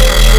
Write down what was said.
Yeah.